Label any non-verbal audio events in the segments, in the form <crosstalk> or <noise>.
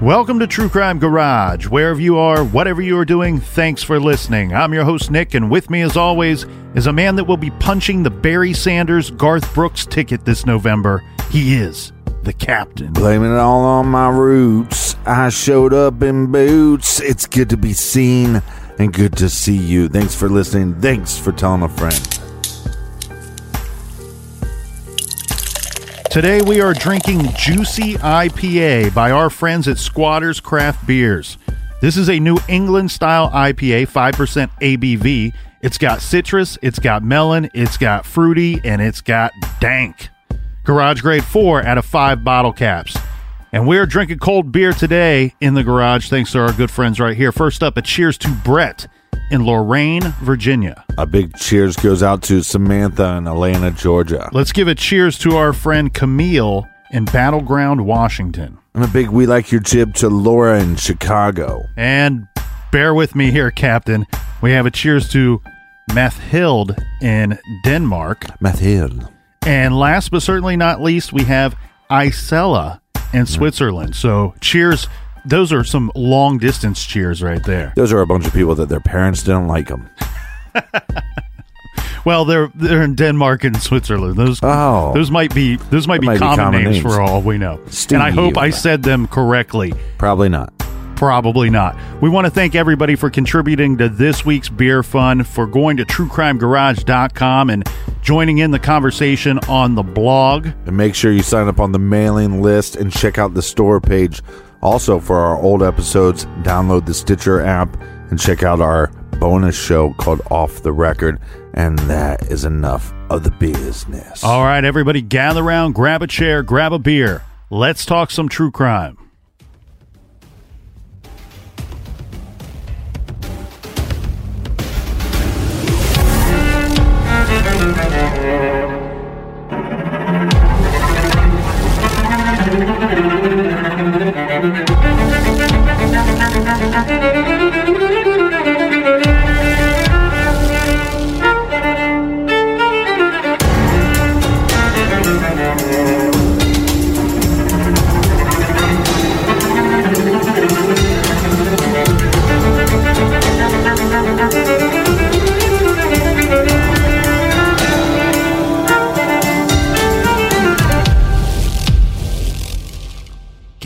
Welcome to True Crime Garage. Wherever you are, whatever you are doing, thanks for listening. I'm your host, Nick, and with me, as always, is a man that will be punching the Barry Sanders Garth Brooks ticket this November. He is the captain. Blaming it all on my roots. I showed up in boots. It's good to be seen and good to see you. Thanks for listening. Thanks for telling a friend. Today we are drinking Juicy IPA by our friends at Squatters Craft Beers. This is a New England style IPA, 5% ABV. It's got citrus, it's got melon, it's got fruity, and it's got dank. Garage grade 4 out of 5 bottle caps. And we're drinking cold beer today in the garage thanks to our good friends right here. First up, a cheers to Brett in Lorain, Virginia. A big cheers goes out to Samantha in Atlanta, Georgia. Let's give a cheers to our friend Camille in Battleground, Washington. And a big we like your jib to Laura in Chicago. And bear with me here, Captain. We have a cheers to Mathild in Denmark. Mathild. And last but certainly not least, we have Isella in mm. Switzerland. So cheers those are some long distance cheers right there. Those are a bunch of people that their parents didn't like them. <laughs> well, they're they're in Denmark and Switzerland. Those oh, those might be those might, be, might common, be common names, names, for all we know. Steve. And I hope I said them correctly. Probably not. Probably not. We want to thank everybody for contributing to this week's beer fun, for going to truecrimegarage.com and joining in the conversation on the blog. And make sure you sign up on the mailing list and check out the store page also, for our old episodes, download the Stitcher app and check out our bonus show called Off the Record. And that is enough of the business. All right, everybody, gather around, grab a chair, grab a beer. Let's talk some true crime.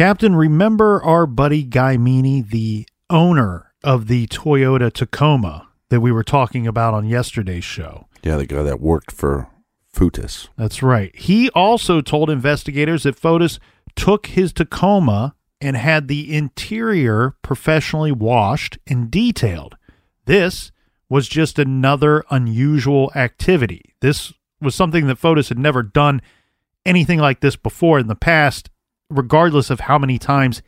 Captain, remember our buddy Guy Meany, the owner of the Toyota Tacoma that we were talking about on yesterday's show? Yeah, the guy that worked for Fotis. That's right. He also told investigators that Fotis took his Tacoma and had the interior professionally washed and detailed. This was just another unusual activity. This was something that Fotis had never done anything like this before in the past regardless of how many times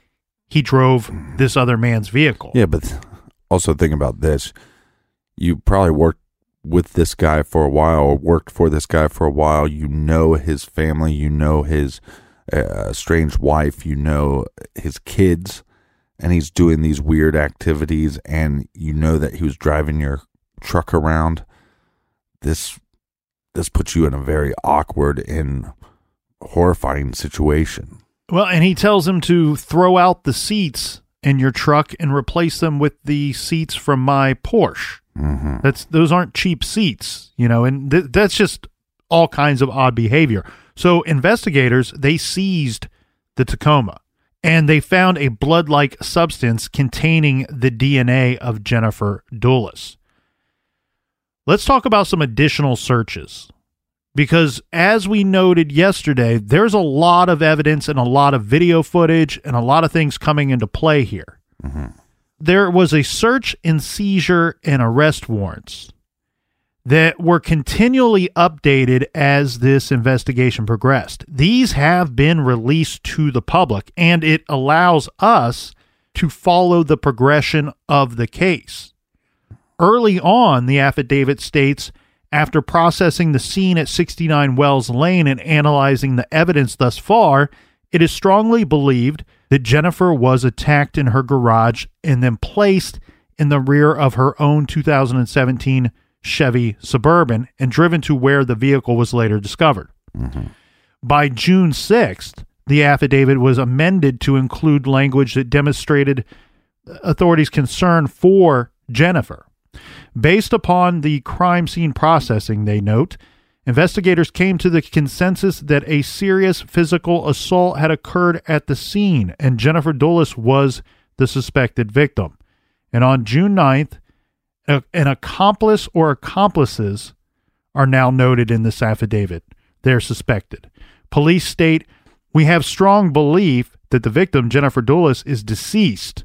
he drove this other man's vehicle. Yeah, but also think about this. You probably worked with this guy for a while or worked for this guy for a while. You know his family, you know his uh, strange wife, you know his kids, and he's doing these weird activities, and you know that he was driving your truck around. This this puts you in a very awkward and horrifying situation. Well, and he tells him to throw out the seats in your truck and replace them with the seats from my Porsche. Mm-hmm. That's those aren't cheap seats, you know, and th- that's just all kinds of odd behavior. So investigators they seized the Tacoma and they found a blood-like substance containing the DNA of Jennifer Dulos. Let's talk about some additional searches. Because as we noted yesterday, there's a lot of evidence and a lot of video footage and a lot of things coming into play here. Mm-hmm. There was a search and seizure and arrest warrants that were continually updated as this investigation progressed. These have been released to the public, and it allows us to follow the progression of the case. Early on, the affidavit states after processing the scene at 69 Wells Lane and analyzing the evidence thus far, it is strongly believed that Jennifer was attacked in her garage and then placed in the rear of her own 2017 Chevy Suburban and driven to where the vehicle was later discovered. Mm-hmm. By June 6th, the affidavit was amended to include language that demonstrated authorities' concern for Jennifer. Based upon the crime scene processing, they note, investigators came to the consensus that a serious physical assault had occurred at the scene and Jennifer Dulos was the suspected victim. And on June 9th, a- an accomplice or accomplices are now noted in this affidavit. They're suspected. Police state we have strong belief that the victim, Jennifer Dulos, is deceased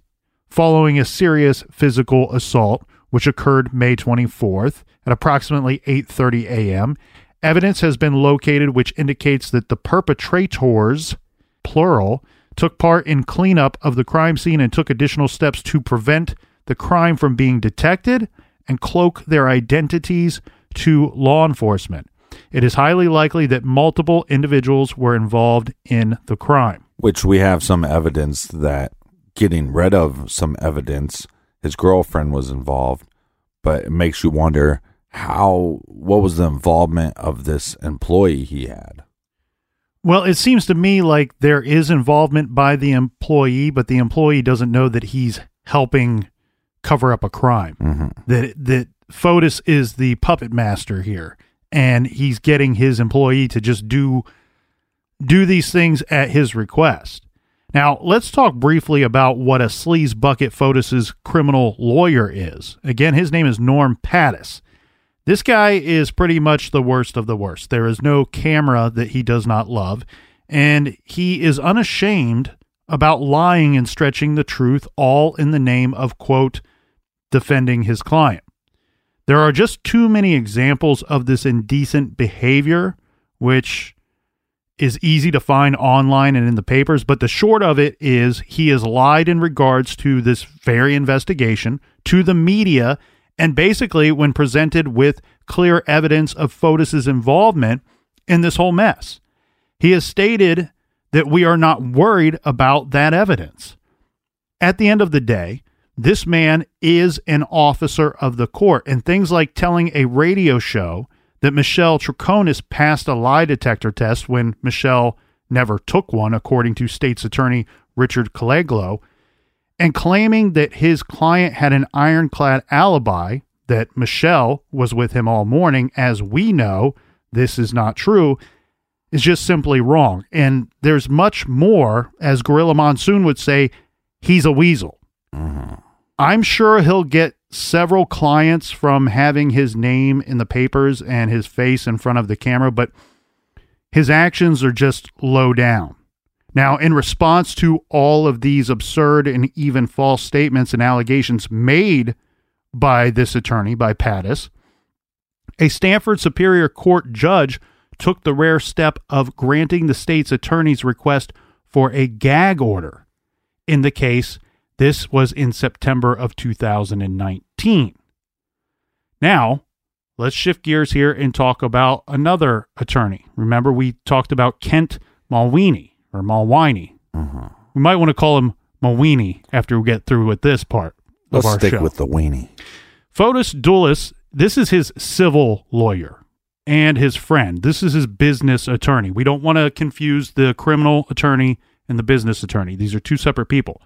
following a serious physical assault which occurred May 24th at approximately 8:30 a.m. Evidence has been located which indicates that the perpetrators, plural, took part in cleanup of the crime scene and took additional steps to prevent the crime from being detected and cloak their identities to law enforcement. It is highly likely that multiple individuals were involved in the crime. Which we have some evidence that getting rid of some evidence, his girlfriend was involved, but it makes you wonder how what was the involvement of this employee he had? Well, it seems to me like there is involvement by the employee, but the employee doesn't know that he's helping cover up a crime. Mm-hmm. That that Fotis is the puppet master here, and he's getting his employee to just do do these things at his request. Now, let's talk briefly about what a sleaze bucket Fotis's criminal lawyer is. Again, his name is Norm Pattis. This guy is pretty much the worst of the worst. There is no camera that he does not love, and he is unashamed about lying and stretching the truth, all in the name of, quote, defending his client. There are just too many examples of this indecent behavior, which is easy to find online and in the papers. But the short of it is he has lied in regards to this very investigation to the media. And basically, when presented with clear evidence of Fotis's involvement in this whole mess, he has stated that we are not worried about that evidence. At the end of the day, this man is an officer of the court, and things like telling a radio show that Michelle Troconis passed a lie detector test when Michelle never took one, according to state's attorney Richard Colangelo, and claiming that his client had an ironclad alibi, that Michelle was with him all morning, as we know this is not true, is just simply wrong. And there's much more, as Gorilla Monsoon would say, he's a weasel. Mm-hmm. I'm sure he'll get several clients from having his name in the papers and his face in front of the camera, but his actions are just low down. Now, in response to all of these absurd and even false statements and allegations made by this attorney, by Pattis, a Stamford Superior Court judge took the rare step of granting the state's attorney's request for a gag order in the case. This was in September of 2019. Now, let's shift gears here and talk about another attorney. Remember, we talked about Kent Malwini or Malwini. Mm-hmm. We might want to call him Malwini after we get through with this part Let's of our stick show. with the weenie. Fotis Dulos, this is his civil lawyer and his friend. This is his business attorney. We don't want to confuse the criminal attorney and the business attorney. These are two separate people.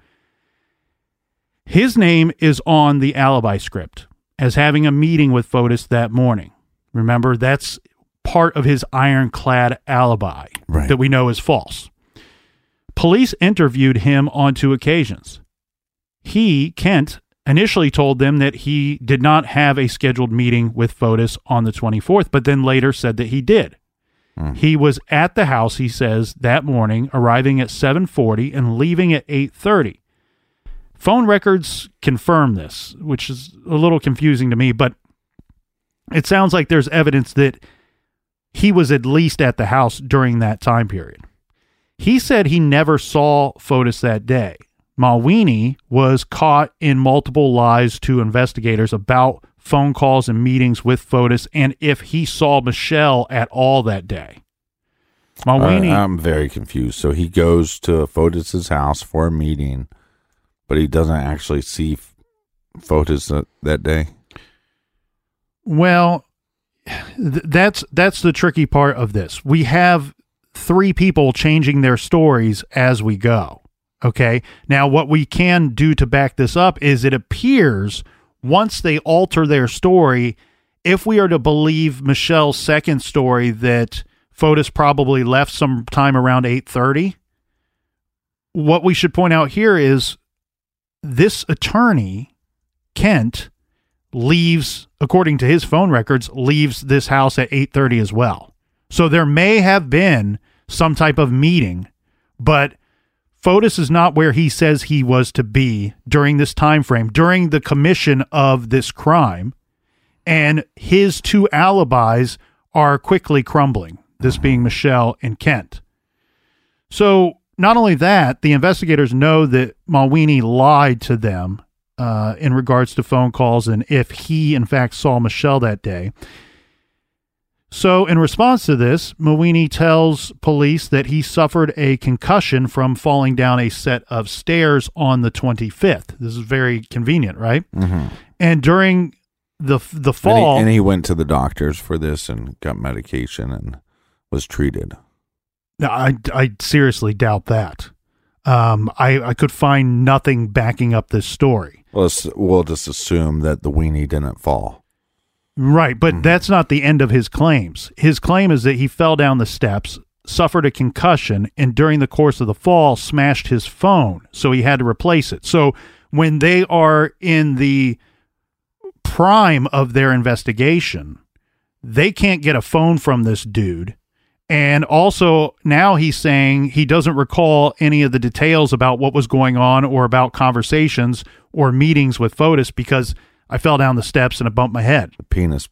His name is on the alibi script as having a meeting with Fotis that morning. Remember, that's part of his ironclad alibi Right. that we know is false. Police interviewed him on two occasions. He, Kent, initially told them that he did not have a scheduled meeting with Fotis on the 24th, but then later said that he did. Hmm. He was at the house, he says, that morning, arriving at 7:40 and leaving at 8:30. Phone records confirm this, which is a little confusing to me, but it sounds like there's evidence that he was at least at the house during that time period. He said he never saw Fotis that day. Malwini was caught in multiple lies to investigators about phone calls and meetings with Fotis and if he saw Michelle at all that day. Malwini, I, am very confused. So he goes to Fotis's house for a meeting, but he doesn't actually see F- Fotis that, that day. Well, th- that's that's the tricky part of this. We have three people changing their stories as we go. Okay. Now, what we can do to back this up is it appears once they alter their story, if we are to believe Michelle's second story that Fotis probably left sometime around eight thirty, what we should point out here is this attorney, Kent, leaves according to his phone records leaves this house at 8:30 as well. So there may have been some type of meeting, but Fotis is not where he says he was to be during this time frame during the commission of this crime and his two alibis are quickly crumbling, this mm-hmm. being Michelle and Kent. So, not only that, the investigators know that Malwini lied to them uh, in regards to phone calls and if he, in fact, saw Michelle that day. So, in response to this, Malwini tells police that he suffered a concussion from falling down a set of stairs on the 25th. This is very convenient, right? Mm-hmm. And during the the And he, fall, and he went to the doctors for this and got medication and was treated. No, I, I seriously doubt that. Um, I, I could find nothing backing up this story. Well, let's, we'll just assume that the weenie didn't fall. Right, but that's not the end of his claims. His claim is that he fell down the steps, suffered a concussion, and during the course of the fall, smashed his phone. So he had to replace it. So when they are in the prime of their investigation, they can't get a phone from this dude. And also, now he's saying he doesn't recall any of the details about what was going on or about conversations or meetings with Fotis because I fell down the steps and I bumped my head. The penis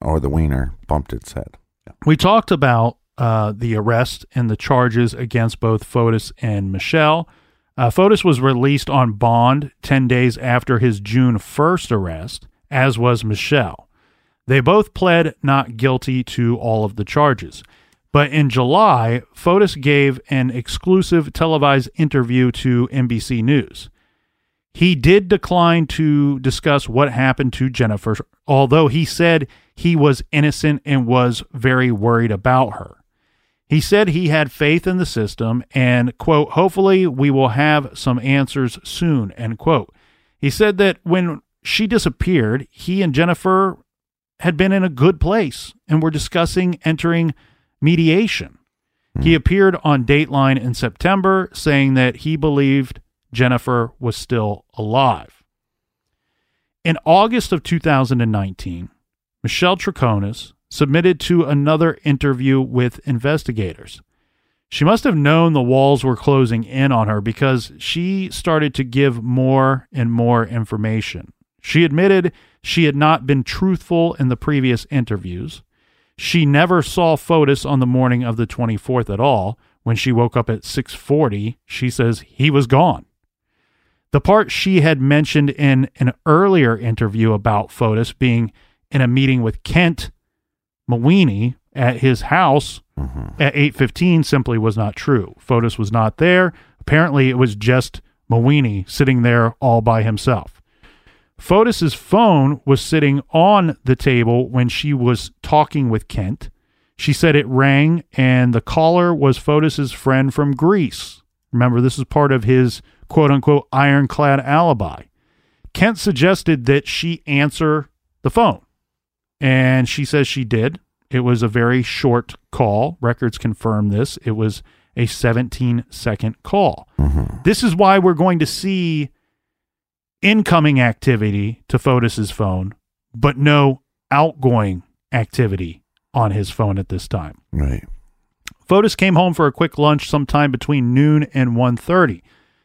or the wiener bumped its head. We talked about uh, the arrest and the charges against both Fotis and Michelle. Uh, Fotis was released on bond 10 days after his June 1st arrest, as was Michelle. They both pled not guilty to all of the charges. But in July, Fotis gave an exclusive televised interview to NBC News. He did decline to discuss what happened to Jennifer, although he said he was innocent and was very worried about her. He said he had faith in the system and, quote, hopefully we will have some answers soon, end quote. He said that when she disappeared, he and Jennifer had been in a good place and were discussing entering mediation. He hmm. appeared on Dateline in September saying that he believed Jennifer was still alive. In August of 2019, Michelle Troconis submitted to another interview with investigators. She must have known the walls were closing in on her because she started to give more and more information. She admitted she had not been truthful in the previous interviews. She never saw Fotis on the morning of the 24th at all. When she woke up at 6:40, she says he was gone. The part she had mentioned in an earlier interview about Fotis being in a meeting with Kent Mawhinney at his house mm-hmm. at 8:15 simply was not true. Fotis was not there. Apparently it was just Mawhinney sitting there all by himself. Fotis's phone was sitting on the table when she was talking with Kent. She said it rang and the caller was Fotis's friend from Greece. Remember this is part of his quote unquote ironclad alibi. Kent suggested that she answer the phone. And she says she did. It was a very short call. Records confirm this. It was a 17 second call. Mm-hmm. This is why we're going to see incoming activity to Fotis's phone, but no outgoing activity on his phone at this time. Right. Fotis came home for a quick lunch sometime between noon and 1:30.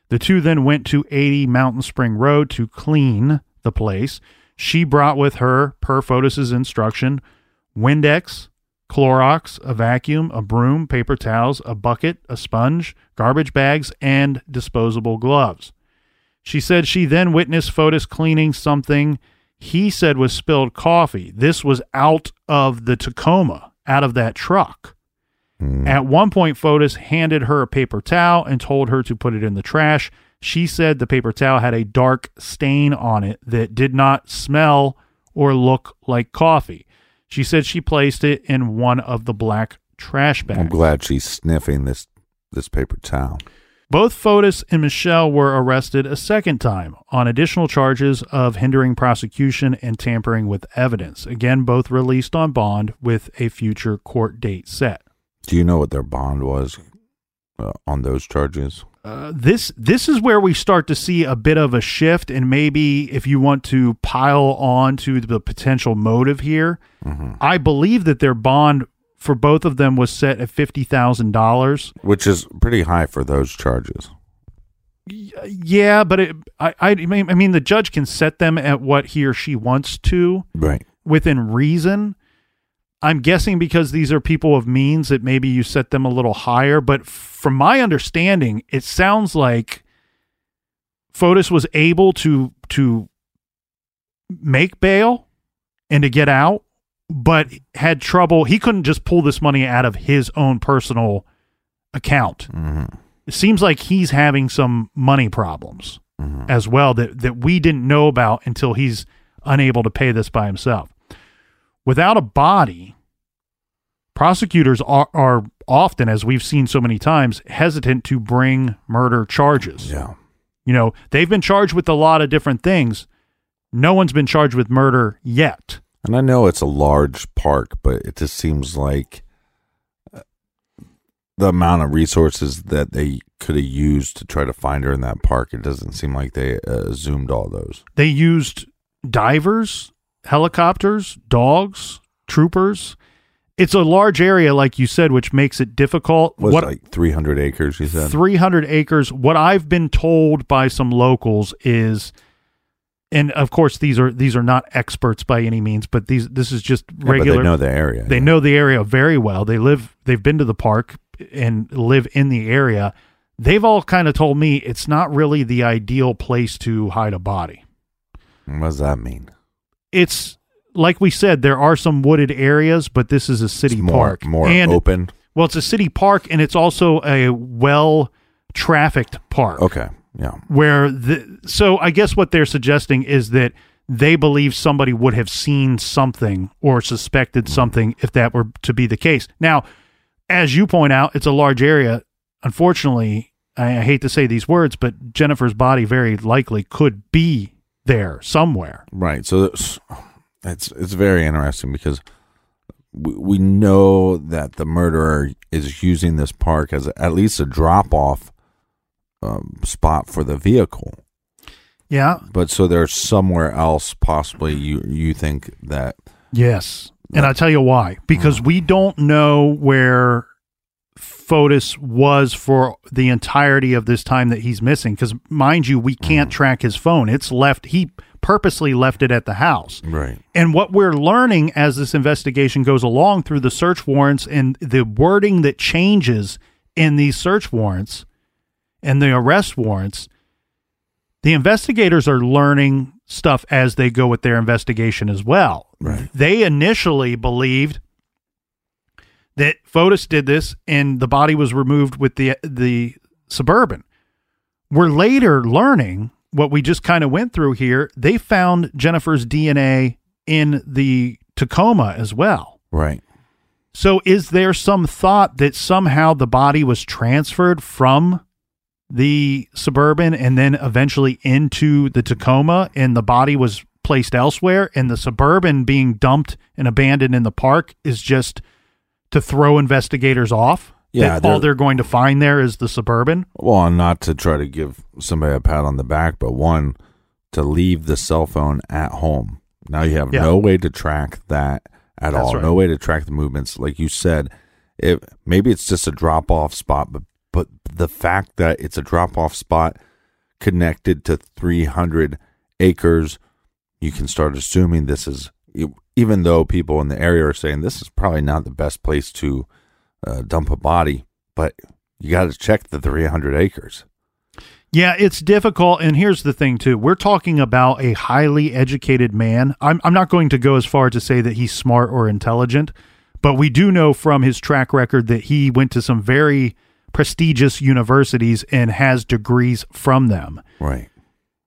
The two then went to 80 Mountain Spring Road to clean the place. She brought with her, per Fotis's instruction, Windex, Clorox, a vacuum, a broom, paper towels, a bucket, a sponge, garbage bags, and disposable gloves. She said she then witnessed Fotis cleaning something he said was spilled coffee. This was out of the Tacoma, out of that truck. Hmm. At one point, Fotis handed her a paper towel and told her to put it in the trash. She said the paper towel had a dark stain on it that did not smell or look like coffee. She said she placed it in one of the black trash bags. I'm glad she's sniffing this this paper towel. Both Fotis and Michelle were arrested a second time on additional charges of hindering prosecution and tampering with evidence. Again, both released on bond with a future court date set. Do you know what their bond was uh, on those charges? Uh, this this is where we start to see a bit of a shift, and maybe if you want to pile on to the potential motive here, I believe that their bond for both of them was set at fifty thousand dollars. Which is pretty high for those charges. Yeah, but it, I I mean I mean the judge can set them at what he or she wants to Right. within reason. I'm guessing because these are people of means that maybe you set them a little higher. But from my understanding, it sounds like Fotis was able to to make bail and to get out, but had trouble. He couldn't just pull this money out of his own personal account. Mm-hmm. It seems like he's having some money problems mm-hmm. as well that that we didn't know about until he's unable to pay this by himself. Without a body, prosecutors are, are often, as we've seen so many times, hesitant to bring murder charges. Yeah. You know, they've been charged with a lot of different things. No one's been charged with murder yet. And I know it's a large park, but it just seems like uh, the amount of resources that they could have used to try to find her in that park, it doesn't seem like they uh, zoomed all those. They used divers, helicopters, dogs, troopers. It's a large area, like you said, which makes it difficult. Was what it like 300 acres, you said? 300 acres. What I've been told by some locals is, and of course these are these are not experts by any means, but these this is just Yeah, but regular. they know the area. they yeah. know the area very well. They live. They've been to the park and live in the area. They've all kind of told me it's not really the ideal place to hide a body. What does that mean? It's like we said, there are some wooded areas, but this is a city It's more, park. more and open. well, it's a city park, and it's also a well trafficked park. Okay. Yeah. where the so I guess what they're suggesting is that they believe somebody would have seen something or suspected mm-hmm. something if that were to be the case. Now, as you point out, it's a large area. Unfortunately, I, I hate to say these words, but Jennifer's body very likely could be there somewhere. Right. So it's it's, it's very interesting because we, we know that the murderer is using this park as a, at least a drop off um, spot for the vehicle. Yeah. But so there's somewhere else possibly you you think that Yes. And I'll tell you why. Because we don't know where Fotis was for the entirety of this time that he's missing. Because, mind you, we can't track his phone. It's left, he purposely left it at the house. right. And what we're learning as this investigation goes along through the search warrants and the wording that changes in these search warrants and the arrest warrants the investigators are learning stuff as they go with their investigation as well. Right. They initially believed that Fotis did this and the body was removed with the the suburban. We're later learning what we just kind of went through here. They found Jennifer's DNA in the Tacoma as well. Right. So is there some thought that somehow the body was transferred from the suburban and then eventually into the Tacoma and the body was placed elsewhere and the suburban being dumped and abandoned in the park is just to throw investigators off? Yeah, all they're- they're going to find there is the suburban? Well, and not to try to give somebody a pat on the back, but one to leave the cell phone at home. Now you have Yeah. no way to track that at That's all. right. No way to track the movements. Like you said, if maybe it's just a drop off spot, but but the fact that it's a drop off spot connected to 300 acres, you can start assuming this is even though people in the area are saying this is probably not the best place to uh, dump a body, but you got to check the 300 acres. Yeah, it's difficult. And here's the thing, too. We're talking about a highly educated man. I'm, I'm not going to go as far to say that he's smart or intelligent, but we do know from his track record that he went to some very prestigious universities and has degrees from them. Right.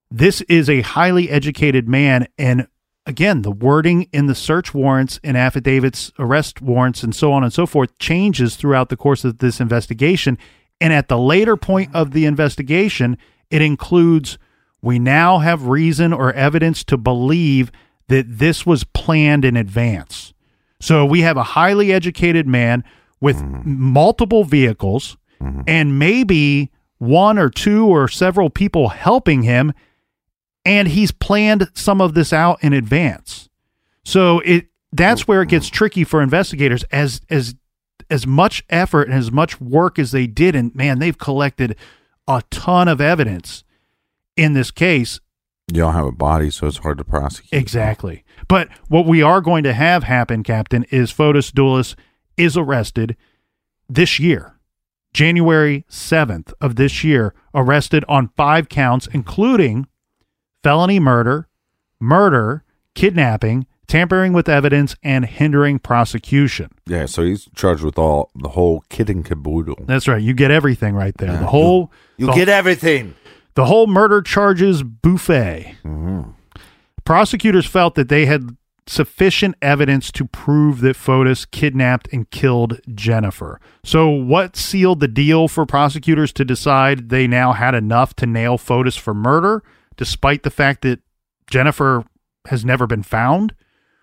This is a highly educated man. And again, the wording in the search warrants and affidavits, arrest warrants, and so on and so forth changes throughout the course of this investigation. And at the later point of the investigation, it includes we now have reason or evidence to believe that this was planned in advance. So we have a highly educated man with mm-hmm. multiple vehicles Mm-hmm. and maybe one or two or several people helping him and he's planned some of this out in advance. So it that's where it gets mm-hmm. tricky for investigators as as as much effort and as much work as they did and man they've collected a ton of evidence in this case You don't have a body, so it's hard to prosecute. Exactly. But what we are going to have happen, Captain, is Fotis Dulos is arrested this year, January 7th of this year, arrested on five counts, including felony murder, murder, kidnapping, tampering with evidence, and hindering prosecution. Yeah, so he's charged with all the whole kit and caboodle. That's right. You get everything right there. The whole the, get everything. the whole murder charges buffet. Mm-hmm. Prosecutors felt that they had sufficient evidence to prove that Fotis kidnapped and killed Jennifer. So, what sealed the deal for prosecutors to decide they now had enough to nail Fotis for murder, despite the fact that Jennifer has never been found?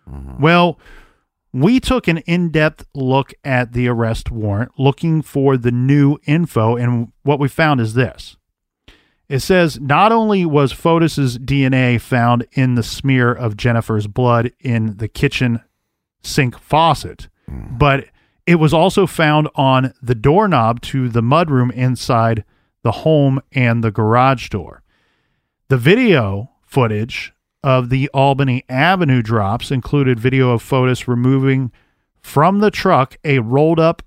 Mm-hmm. Well, we took an in depth look at the arrest warrant looking for the new info, and what we found is this. It says not only was Fotis's DNA found in the smear of Jennifer's blood in the kitchen sink faucet, mm. but it was also found on the doorknob to the mudroom inside the home and the garage door. The video footage of the Albany Avenue drops included video of Fotis removing from the truck a rolled up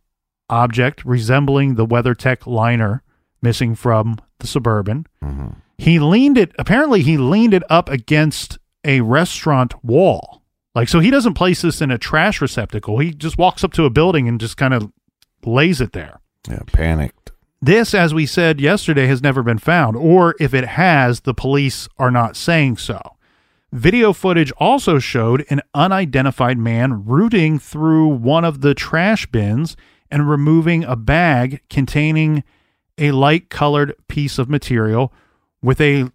object resembling the WeatherTech liner missing from the Suburban. Mm-hmm. He leaned it, apparently, he leaned it up against a restaurant wall. Like, so he doesn't place this in a trash receptacle. He just walks up to a building and just kind of lays it there. Yeah, panicked. This, as we said yesterday, has never been found, or if it has, the police are not saying so. Video footage also showed an unidentified man rooting through one of the trash bins and removing a bag containing a light colored piece of material with a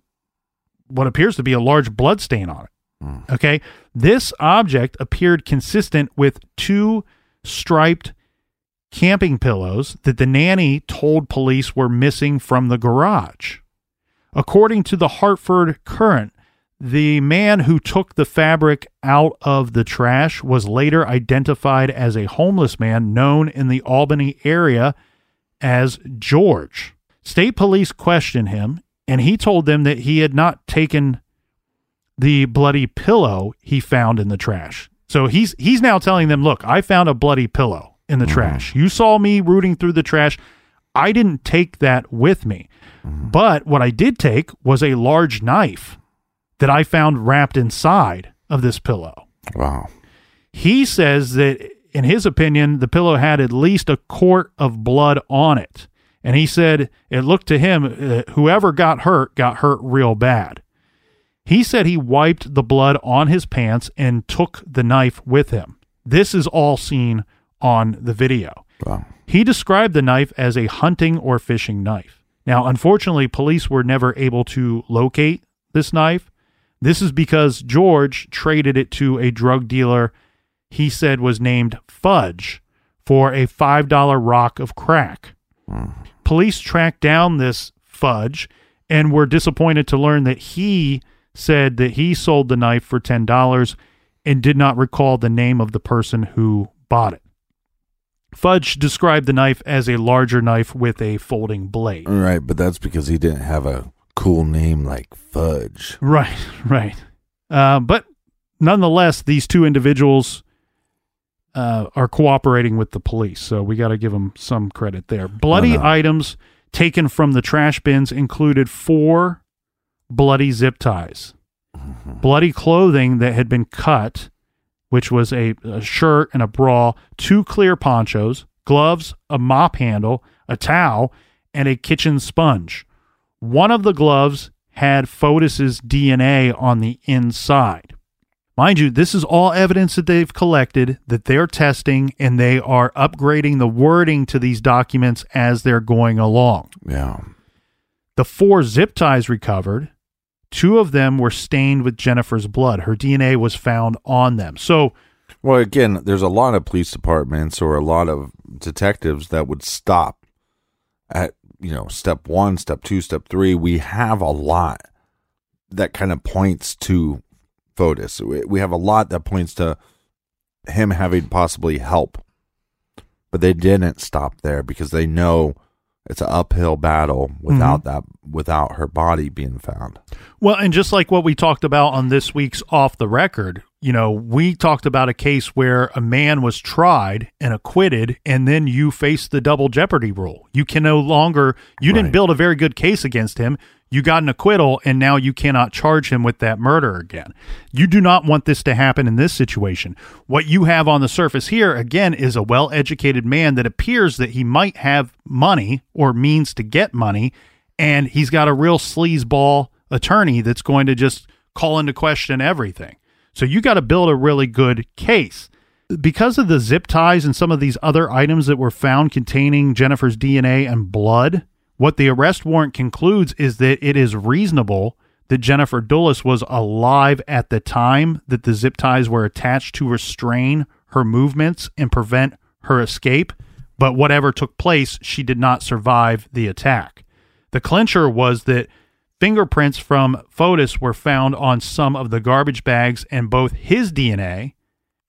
what appears to be a large blood stain on it. Hmm. Okay. This object appeared consistent with two striped camping pillows that the nanny told police were missing from the garage. According to the Hartford Courant, the man who took the fabric out of the trash was later identified as a homeless man known in the Albany area as George. State police questioned him, and he told them that he had not taken the bloody pillow he found in the trash. So he's he's now telling them, "Look, I found a bloody pillow in the mm-hmm. trash. You saw me rooting through the trash. I didn't take that with me. Mm-hmm. But what I did take was a large knife that I found wrapped inside of this pillow. Wow. He says that, in his opinion, the pillow had at least a quart of blood on it. And he said it looked to him, uh, whoever got hurt got hurt real bad. He said he wiped the blood on his pants and took the knife with him. This is all seen on the video. Wow. He described the knife as a hunting or fishing knife. Now, unfortunately, police were never able to locate this knife. This is because George traded it to a drug dealer he said was named Fudge for a $5 rock of crack. Police tracked down this Fudge and were disappointed to learn that he said that he sold the knife for $10 and did not recall the name of the person who bought it. Fudge described the knife as a larger knife with a folding blade. Right, but that's because he didn't have a cool name like Fudge. Right, <laughs> right. Uh, but nonetheless, these two individuals uh, are cooperating with the police, so we got to give them some credit there. Bloody items taken from the trash bins included four bloody zip ties, bloody clothing that had been cut, which was a, a shirt and a bra, two clear ponchos, gloves, a mop handle, a towel, and a kitchen sponge. One of the gloves had Fotis's DNA on the inside. Mind you, this is all evidence that they've collected, that they're testing, and they are upgrading the wording to these documents as they're going along. Yeah. The four zip ties recovered, two of them were stained with Jennifer's blood. Her DNA was found on them. So, Well, again, there's a lot of police departments or a lot of detectives that would stop at, you know, step one, step two, step three. We have a lot that kind of points to Fotis. We- We have a lot that points to him having possibly help. But they didn't stop there because they know it's an uphill battle without mm-hmm. that, without her body being found. Well, and just like what we talked about on this week's Off the Record, you know, we talked about a case where a man was tried and acquitted, and then you face the double jeopardy rule. You can no longer, you didn't build a very good case against him. You got an acquittal, and now you cannot charge him with that murder again. You do not want this to happen in this situation. What you have on the surface here, again, is a well educated man that appears that he might have money or means to get money, and he's got a real sleazeball attorney that's going to just call into question everything. So you got to build a really good case. Because of the zip ties and some of these other items that were found containing Jennifer's DNA and blood, what the arrest warrant concludes is that it is reasonable that Jennifer Dulos was alive at the time that the zip ties were attached to restrain her movements and prevent her escape. But whatever took place, she did not survive the attack. The clincher was that fingerprints from Fotis were found on some of the garbage bags, and both his DNA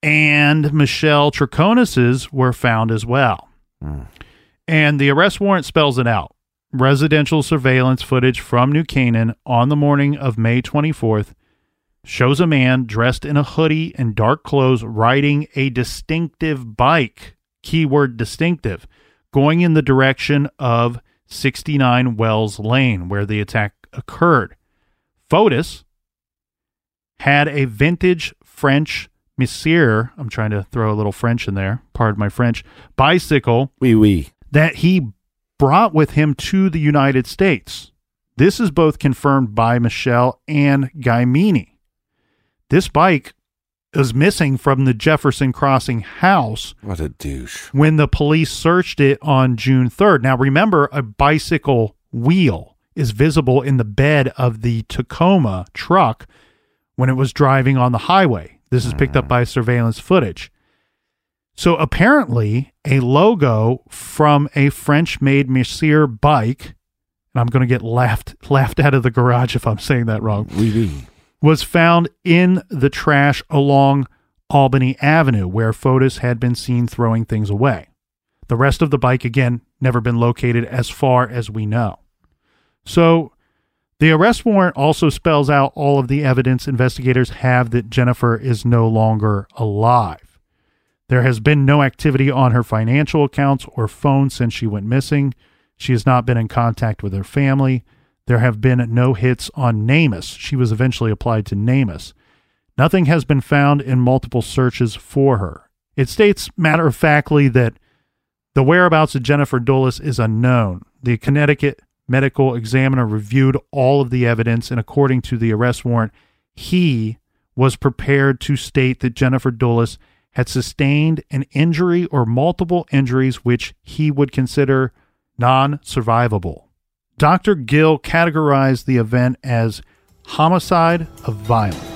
and Michelle Troconis's were found as well. Hmm. And the arrest warrant spells it out. Residential surveillance footage from New Canaan on the morning of May 24th shows a man dressed in a hoodie and dark clothes riding a distinctive bike, keyword distinctive, going in the direction of 69 Wells Lane, where the attack occurred. Fotis had a vintage French Mercier, I'm trying to throw a little French in there, pardon my French, bicycle Wee wee. that he brought with him to the United States. This is both confirmed by Michelle and Guy Meany. This bike is missing from the Jefferson Crossing house What a douche. when the police searched it on June 3rd. Now, remember, a bicycle wheel is visible in the bed of the Tacoma truck when it was driving on the highway. This is picked up hmm. by surveillance footage. So apparently, a logo from a French-made Mercier bike, and I'm going to get laughed <laughs> laughed out of the garage if I'm saying that wrong wee. was found in the trash along Albany Avenue, where Fotis had been seen throwing things away. The rest of the bike, again, never been located as far as we know. So, the arrest warrant also spells out all of the evidence investigators have that Jennifer is no longer alive. There has been no activity on her financial accounts or phone since she went missing. She has not been in contact with her family. There have been no hits on NamUs. She was eventually applied to NamUs. Nothing has been found in multiple searches for her. It states matter of factly that the whereabouts of Jennifer Dulos is unknown. The Connecticut medical examiner reviewed all of the evidence, and according to the arrest warrant, he was prepared to state that Jennifer Dulos had sustained an injury or multiple injuries which he would consider non survivable. Dr. Gill categorized the event as homicide of violence.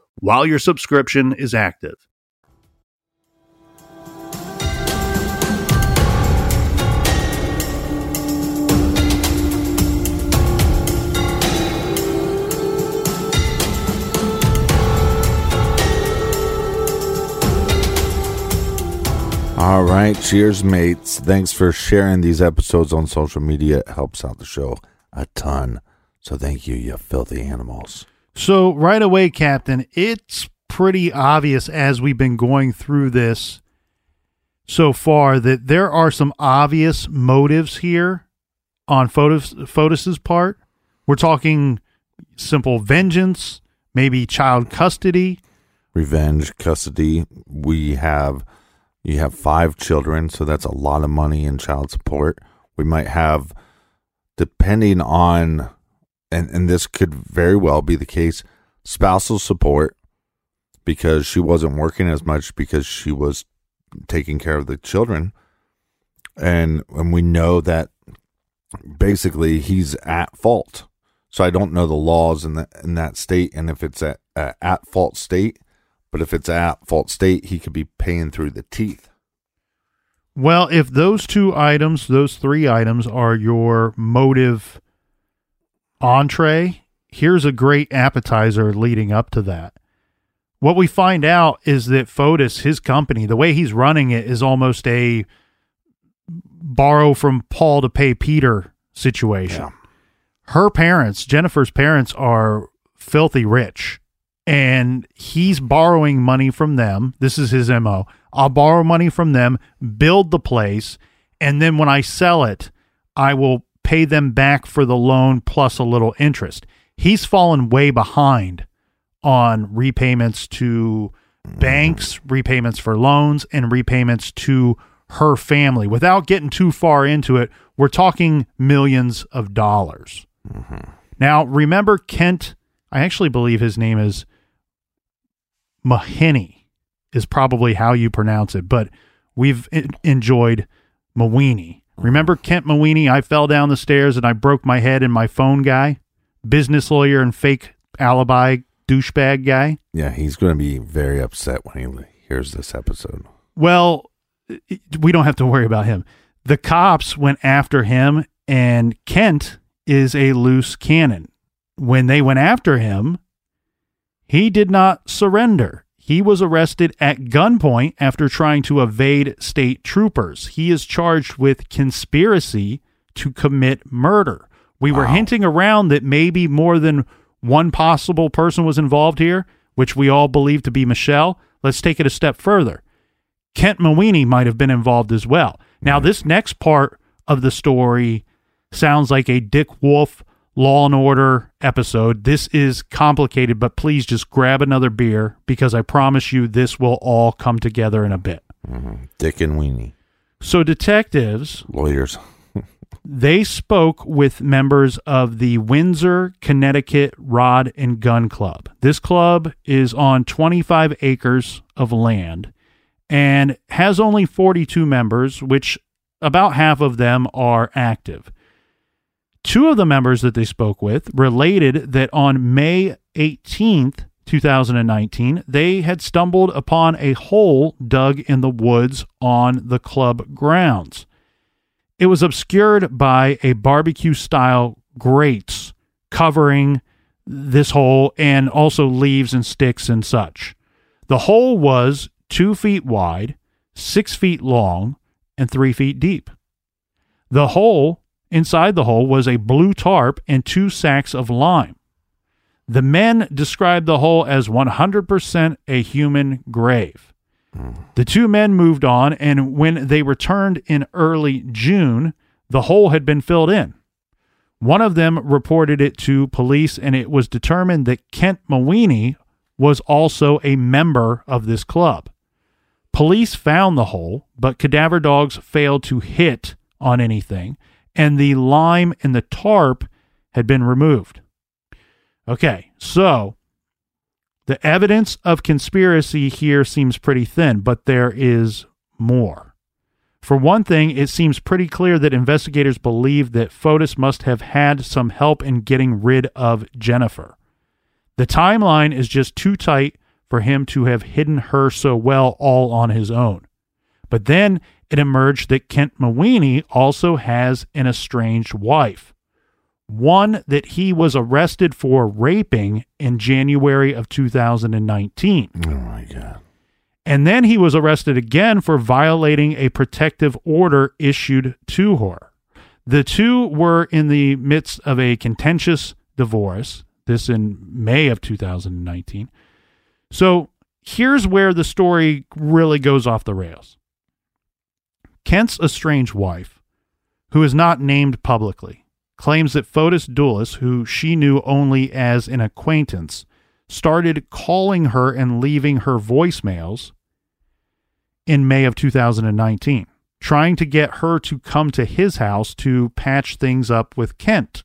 while your subscription is active. All right. Cheers, mates. Thanks for sharing these episodes on social media. It helps out the show a ton. So thank you, you filthy animals. So, right away, Captain, it's pretty obvious as we've been going through this so far that there are some obvious motives here on Fotis, Fotis's part. We're talking simple vengeance, maybe child custody. Revenge, custody. We have you have five children, so that's a lot of money in child support. We might have, depending on, and, and this could very well be the case, spousal support because she wasn't working as much because she was taking care of the children. And, and we know that basically he's at fault. So I don't know the laws in, the, in that state and if it's at, at fault state but if it's at fault state, he could be paying through the teeth. Well, if those two items, those three items, are your motive entree, here's a great appetizer leading up to that. What we find out is that Fotis, his company, the way he's running it is almost a borrow from Paul to pay Peter situation. Yeah. Her parents, Jennifer's parents, are filthy rich and he's borrowing money from them. This is his MO. I'll borrow money from them, build the place, and then when I sell it, I will pay them back for the loan plus a little interest. He's fallen way behind on repayments to banks, repayments for loans, and repayments to her family. Without getting too far into it, we're talking millions of dollars. Mm-hmm. Now, remember Kent, I actually believe his name is Mahini is probably how you pronounce it, but we've enjoyed Mawhinney. Remember Kent Mawhinney? I fell down the stairs and I broke my head in my phone guy, business lawyer and fake alibi douchebag guy. Yeah, he's going to be very upset when he hears this episode. Well, we don't have to worry about him. The cops went after him, and Kent is a loose cannon. When they went after him, he did not surrender. He was arrested at gunpoint after trying to evade state troopers. He is charged with conspiracy to commit murder. We were hinting around that maybe more than one possible person was involved here, which we all believe to be Michelle. Let's take it a step further. Kent Mawhinney might have been involved as well. Now, mm-hmm. this next part of the story sounds like a Dick Wolf Law and Order episode. This is complicated, but please just grab another beer because I promise you this will all come together in a bit. Mm-hmm. Dick and Weenie. So, detectives, lawyers, <laughs> they spoke with members of the Windsor, Connecticut Rod and Gun Club. This club is on 25 acres of land and has only 42 members, which about half of them are active. Two of the members that they spoke with related that on May 18th, 2019, they had stumbled upon a hole dug in the woods on the club grounds. It was obscured by a barbecue style grates covering this hole and also leaves and sticks and such. The hole was two feet wide, six feet long, and three feet deep. The hole, inside the hole, was a blue tarp and two sacks of lime. The men described the hole as 100% a human grave. The two men moved on, and when they returned in early June, the hole had been filled in. One of them reported it to police, and it was determined that Kent Mawhinney was also a member of this club. Police found the hole, but cadaver dogs failed to hit on anything, and the lime in the tarp had been removed. Okay, so the evidence of conspiracy here seems pretty thin, but there is more. For one thing, it seems pretty clear that investigators believe that Fotis must have had some help in getting rid of Jennifer. The timeline is just too tight for him to have hidden her so well all on his own. But then it emerged that Kent Mawhinney also has an estranged wife, one that he was arrested for raping in January of 2019. Oh my god. And then he was arrested again for violating a protective order issued to her. The two were in the midst of a contentious divorce, this in May of 2019. So here's where the story really goes off the rails. Kent's estranged wife, who is not named publicly, claims that Fotis Dulos, who she knew only as an acquaintance, started calling her and leaving her voicemails in May of 2019, trying to get her to come to his house to patch things up with Kent.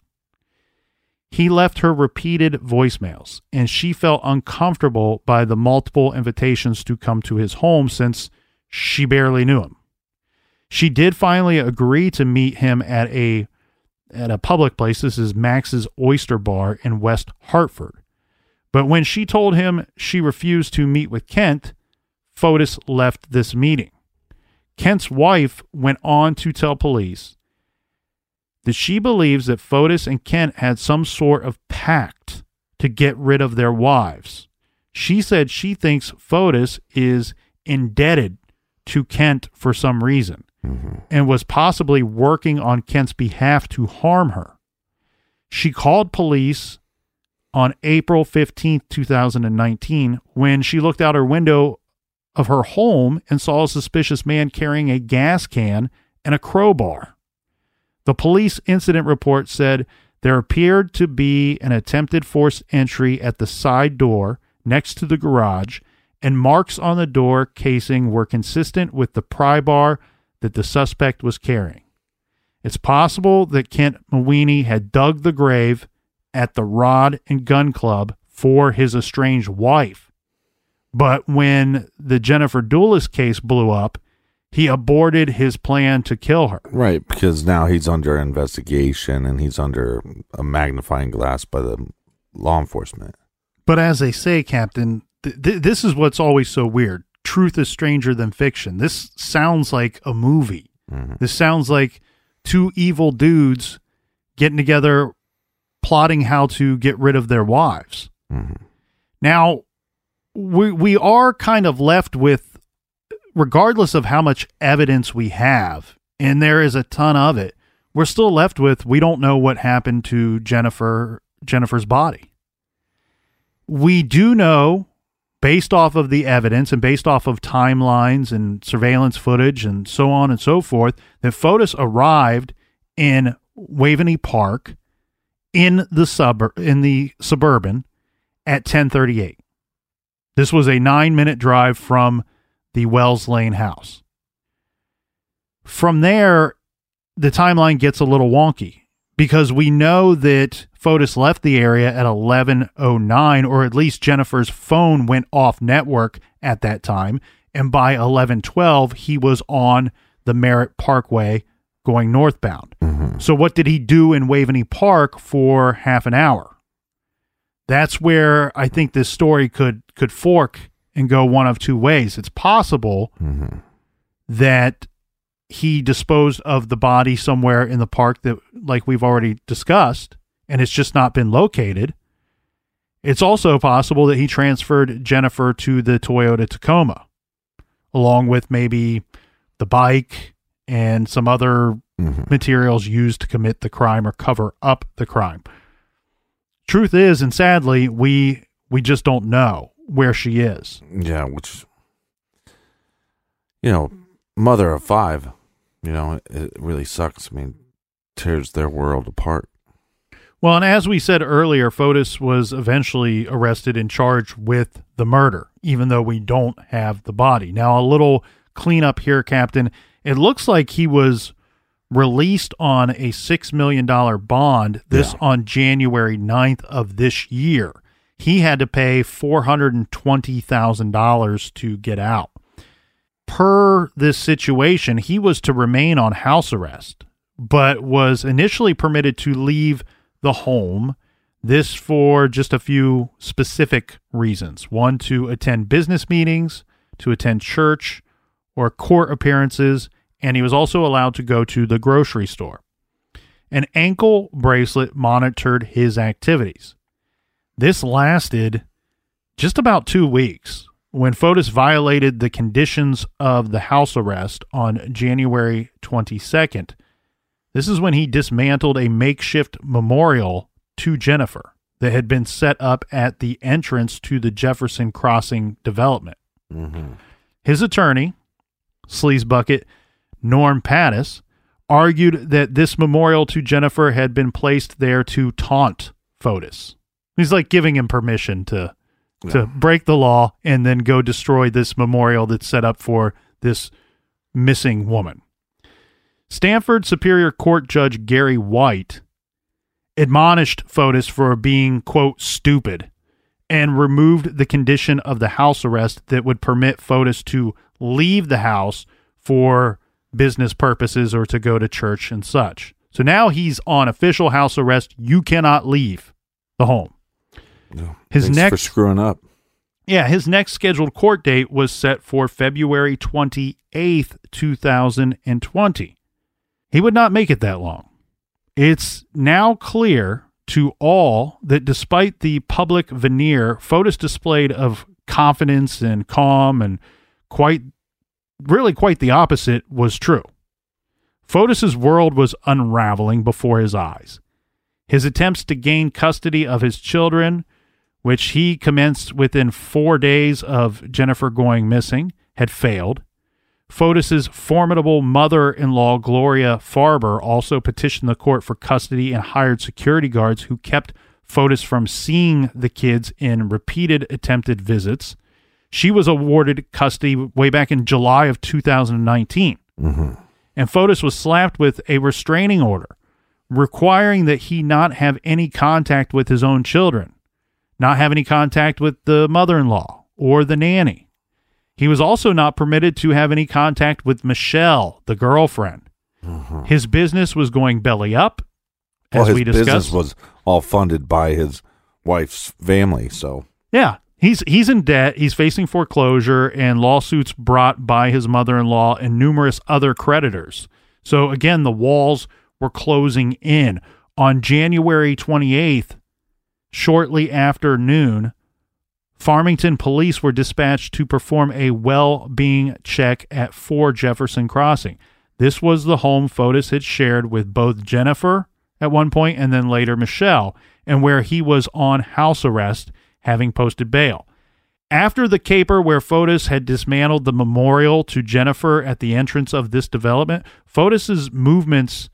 He left her repeated voicemails, and she felt uncomfortable by the multiple invitations to come to his home since she barely knew him. She did finally agree to meet him at a at a public place. This is Max's Oyster Bar in West Hartford. But when she told him she refused to meet with Kent, Fotis left this meeting. Kent's wife went on to tell police that she believes that Fotis and Kent had some sort of pact to get rid of their wives. She said she thinks Fotis is indebted to Kent for some reason Mm-hmm. and was possibly working on Kent's behalf to harm her. She called police on April 15th, 2019, when she looked out her window of her home and saw a suspicious man carrying a gas can and a crowbar. The police incident report said there appeared to be an attempted forced entry at the side door next to the garage, and marks on the door casing were consistent with the pry bar that the suspect was carrying. It's possible that Kent Mawhinney had dug the grave at the Rod and Gun Club for his estranged wife. But when the Jennifer Dulos case blew up, he aborted his plan to kill her. Right, because now he's under investigation and he's under a magnifying glass by the law enforcement. But as they say, Captain, th- th- this is what's always so weird. Truth is stranger than fiction. This sounds like a movie. Mm-hmm. This sounds like two evil dudes getting together, plotting how to get rid of their wives. Mm-hmm. Now, we we are kind of left with, regardless of how much evidence we have, and there is a ton of it. We're still left with we don't know what happened to Jennifer Jennifer's body. We do know, based off of the evidence and based off of timelines and surveillance footage and so on and so forth, that Fotis arrived in Waveny Park in the suburb in the suburban at 1038. This was a nine minute drive from the Wells Lane house. From there, the timeline gets a little wonky because we know that Fotis left the area at 1109 or at least Jennifer's phone went off network at that time and by 1112 he was on the Merritt Parkway going northbound. Mm-hmm. So what did he do in Waveny Park for half an hour? That's where I think this story could could fork and go one of two ways. It's possible mm-hmm. that he disposed of the body somewhere in the park that like we've already discussed and it's just not been located. It's also possible that he transferred Jennifer to the Toyota Tacoma, along with maybe the bike and some other Mhm. materials used to commit the crime or cover up the crime. Truth is, and sadly, we we just don't know where she is. Yeah, which you know, mother of five, you know, it really sucks. I mean, tears their world apart. Well, and as we said earlier, Fotis was eventually arrested and charged with the murder, even though we don't have the body. Now, a little cleanup here, Captain. It looks like he was released on a $6 million bond, this Yeah. on January 9th of this year. He had to pay $420,000 to get out. Per this situation, he was to remain on house arrest, but was initially permitted to leave the home. This for just a few specific reasons. One, to attend business meetings, to attend church or court appearances, and he was also allowed to go to the grocery store. An ankle bracelet monitored his activities. This lasted just about two weeks when Fotis violated the conditions of the house arrest on January 22nd. This is when he dismantled a makeshift memorial to Jennifer that had been set up at the entrance to the Jefferson Crossing development. Mm-hmm. His attorney, Sleaze Bucket Norm Pattis, argued that this memorial to Jennifer had been placed there to taunt Fotis. He's like giving him permission to to break the law and then go destroy this memorial that's set up for this missing woman. Stamford Superior Court Judge Gary White admonished Fotis for being, quote, stupid and removed the condition of the house arrest that would permit Fotis to leave the house for business purposes or to go to church and such. So now he's on official house arrest. You cannot leave the home. His Thanks next for screwing up. yeah, his next scheduled court date was set for February 28th, 2020. He would not make it that long. It's now clear to all that despite the public veneer Fotis displayed of confidence and calm and quite really quite the opposite was true. Fotis's world was unraveling before his eyes. His attempts to gain custody of his children, which he commenced within four days of Jennifer going missing, had failed. Fotis's formidable mother-in-law Gloria Farber also petitioned the court for custody and hired security guards who kept Fotis from seeing the kids in repeated attempted visits. She was awarded custody way back in July of 2019. Mm-hmm. And Fotis was slapped with a restraining order requiring that he not have any contact with his own children, not have any contact with the mother in law or the nanny. He was also not permitted to have any contact with Michelle, the girlfriend. Mm-hmm. His business was going belly up, as Well, his we discussed. business was all funded by his wife's family, so Yeah, he's he's in debt. He's facing foreclosure and lawsuits brought by his mother-in-law and numerous other creditors. So again, the walls were closing in on January 28th, shortly after noon. Farmington police were dispatched to perform a well-being check at 4 Jefferson Crossing. This was the home Fotis had shared with both Jennifer at one point and then later Michelle, and where he was on house arrest having posted bail. After the caper where Fotis had dismantled the memorial to Jennifer at the entrance of this development, Fotis's movements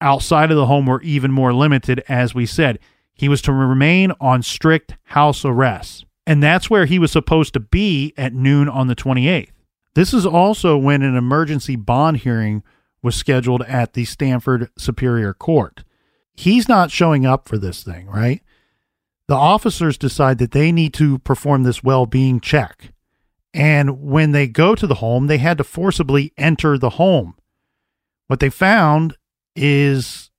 outside of the home were even more limited as we said. He was to remain on strict house arrest. And that's where he was supposed to be at noon on the 28th. This is also when an emergency bond hearing was scheduled at the Stamford Superior Court. He's not showing up for this thing, right? The officers decide that they need to perform this well being check. And when they go to the home, they had to forcibly enter the home. What they found is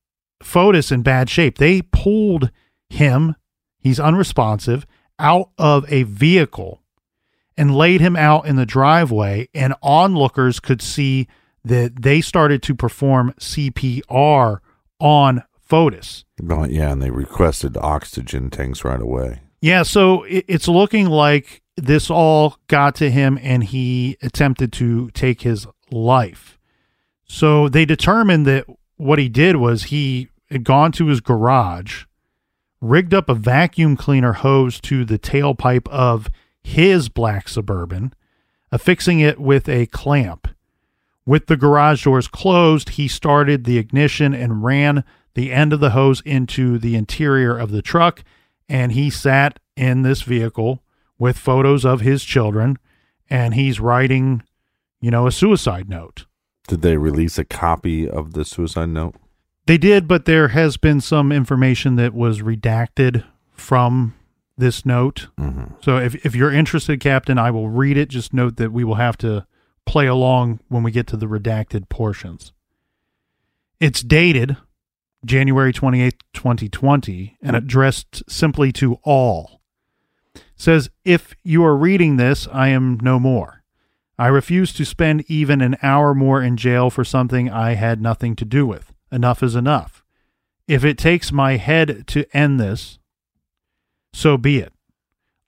Fotis in bad shape. They pulled him, he's unresponsive, out of a vehicle and laid him out in the driveway. And onlookers could see that they started to perform CPR on Fotis. Oh, yeah, and they requested oxygen tanks right away. Yeah, so it, it's looking like this all got to him and he attempted to take his life. So they determined that what he did was he had gone to his garage, rigged up a vacuum cleaner hose to the tailpipe of his black suburban, affixing it with a clamp. With the garage doors closed, he started the ignition and ran the end of the hose into the interior of the truck, and he sat in this vehicle with photos of his children, and he's writing, you know, a suicide note. Did they release a copy of the suicide note? They did, but there has been some information that was redacted from this note. Mm-hmm. So if, if you're interested, Captain, I will read it. Just note that we will have to play along when we get to the redacted portions. It's dated January 28th, 2020, and addressed simply to all. It says, If you are reading this, I am no more. I refuse to spend even an hour more in jail for something I had nothing to do with. Enough is enough. If it takes my head to end this, so be it.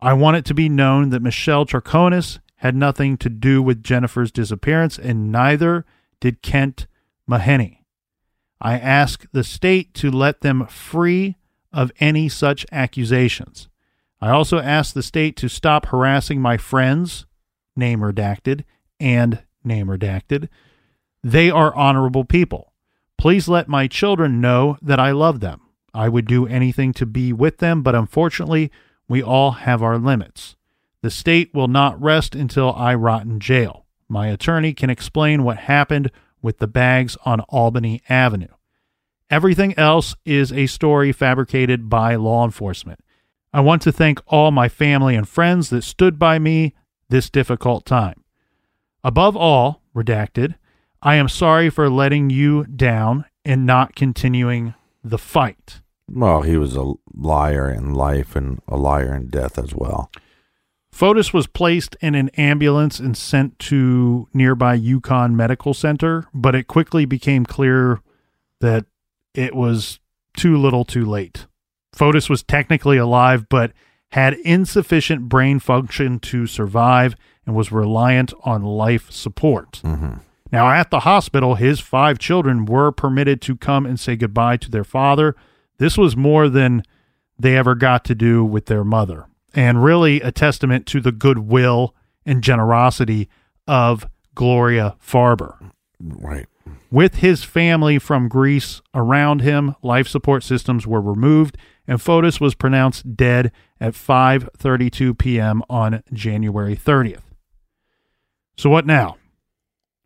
I want it to be known that Michelle Troconis had nothing to do with Jennifer's disappearance, and neither did Kent Mawhinney. I ask the state to let them free of any such accusations. I also ask the state to stop harassing my friends, name redacted, and name redacted. They are honorable people. Please let my children know that I love them. I would do anything to be with them, but unfortunately, we all have our limits. The state will not rest until I rot in jail. My attorney can explain what happened with the bags on Albany Avenue. Everything else is a story fabricated by law enforcement. I want to thank all my family and friends that stood by me this difficult time. Above all, redacted, I am sorry for letting you down and not continuing the fight. Well, he was a liar in life and a liar in death as well. Fotis was placed in an ambulance and sent to nearby UConn Medical Center, but it quickly became clear that it was too little too late. Fotis was technically alive, but had insufficient brain function to survive and was reliant on life support. Mm-hmm. Now, at the hospital, his five children were permitted to come and say goodbye to their father. This was more than they ever got to do with their mother, and really a testament to the goodwill and generosity of Gloria Farber. Right. With his family from Greece around him, life support systems were removed, and Fotis was pronounced dead at 5:32 p.m. on January 30th. So what now?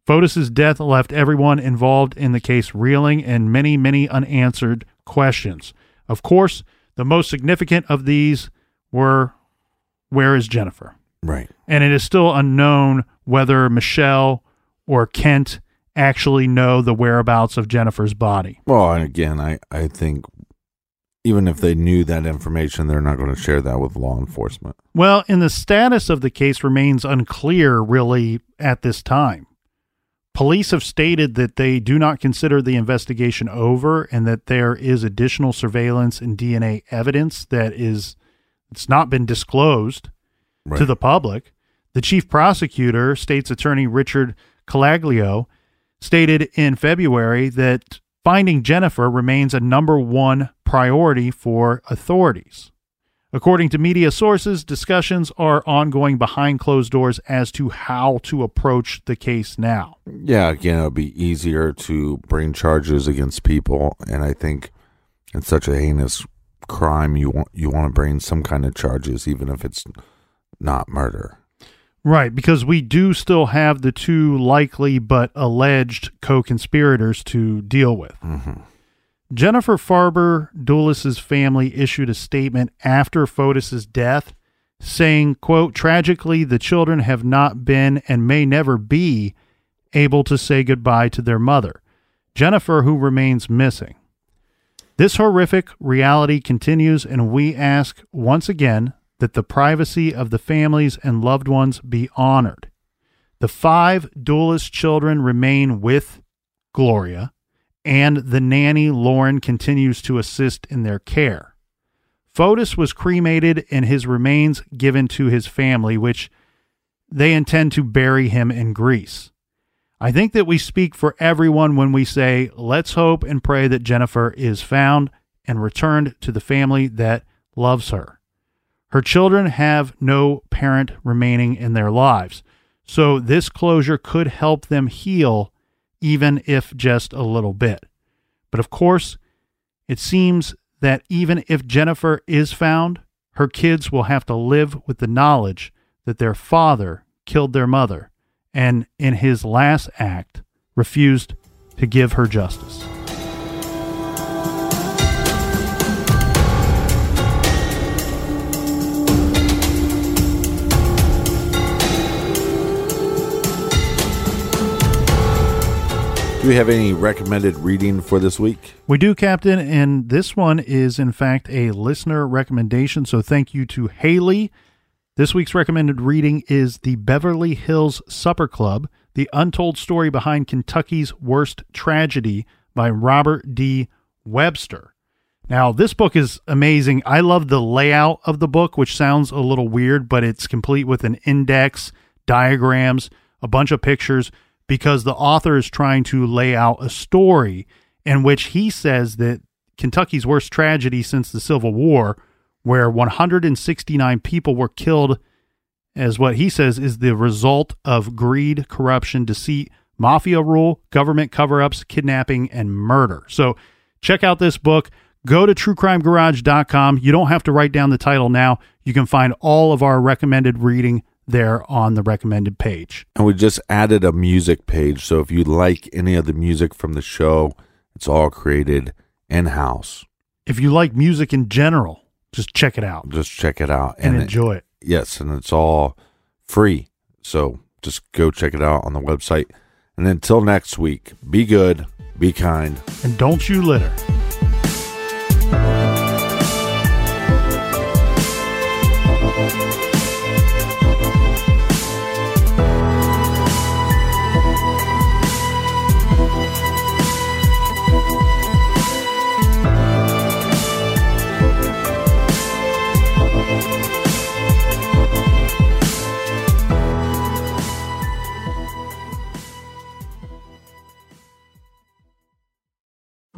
Fotis's death left everyone involved in the case reeling and many, many unanswered questions. Of course, the most significant of these were where is Jennifer? Right. And it is still unknown whether Michelle or Kent actually know the whereabouts of Jennifer's body. Well, and again, I, I think even if they knew that information, they're not going to share that with law enforcement. Well, and the status of the case remains unclear really at this time. Police have stated that they do not consider the investigation over and that there is additional surveillance and DNA evidence that is it's not been disclosed Right. to the public. The chief prosecutor, state's attorney Richard Colangelo, stated in February that finding Jennifer remains a number one priority for authorities. According to media sources, discussions are ongoing behind closed doors as to how to approach the case now. Yeah, again, it would be easier to bring charges against people, and I think it's such a heinous crime. You want you want to bring some kind of charges, even if it's not murder. Right, because we do still have the two likely but alleged co conspirators to deal with. Mm-hmm. Jennifer Farber Dulos's family issued a statement after Fotis's death saying, quote, tragically, the children have not been and may never be able to say goodbye to their mother, Jennifer, who remains missing. This horrific reality continues, and we ask once again that the privacy of the families and loved ones be honored. The five Dulos children remain with Gloria and the nanny, Lauren, continues to assist in their care. Fotis was cremated and his remains given to his family, which they intend to bury him in Greece. I think that we speak for everyone when we say, let's hope and pray that Jennifer is found and returned to the family that loves her. Her children have no parent remaining in their lives, so this closure could help them heal, even if just a little bit. But of course, it seems that even if Jennifer is found, her kids will have to live with the knowledge that their father killed their mother and, in his last act, refused to give her justice. Do we have any recommended reading for this week? We do, Captain, and this one is, in fact, a listener recommendation. So thank you to Haley. This week's recommended reading is The Beverly Hills Supper Club The Untold Story Behind Kentucky's Worst Tragedy by Robert D. Webster. Now, this book is amazing. I love the layout of the book, which sounds a little weird, but it's complete with an index, diagrams, a bunch of pictures because the author is trying to lay out a story in which he says that Kentucky's worst tragedy since the Civil War, where 169 people were killed, as what he says is the result of greed, corruption, deceit, mafia rule, government cover ups, kidnapping, and murder. So check out this book. Go to truecrimegarage.com. You don't have to write down the title now. You can find all of our recommended reading there on the recommended page. And we just added a music page. So if you like any of the music from the show, it's all created in house. If you like music in general, just check it out Just check it out and, it- enjoy it. yes, and it's all free. So just go check it out on the website. And until next week, be good, be kind. And don't you litter.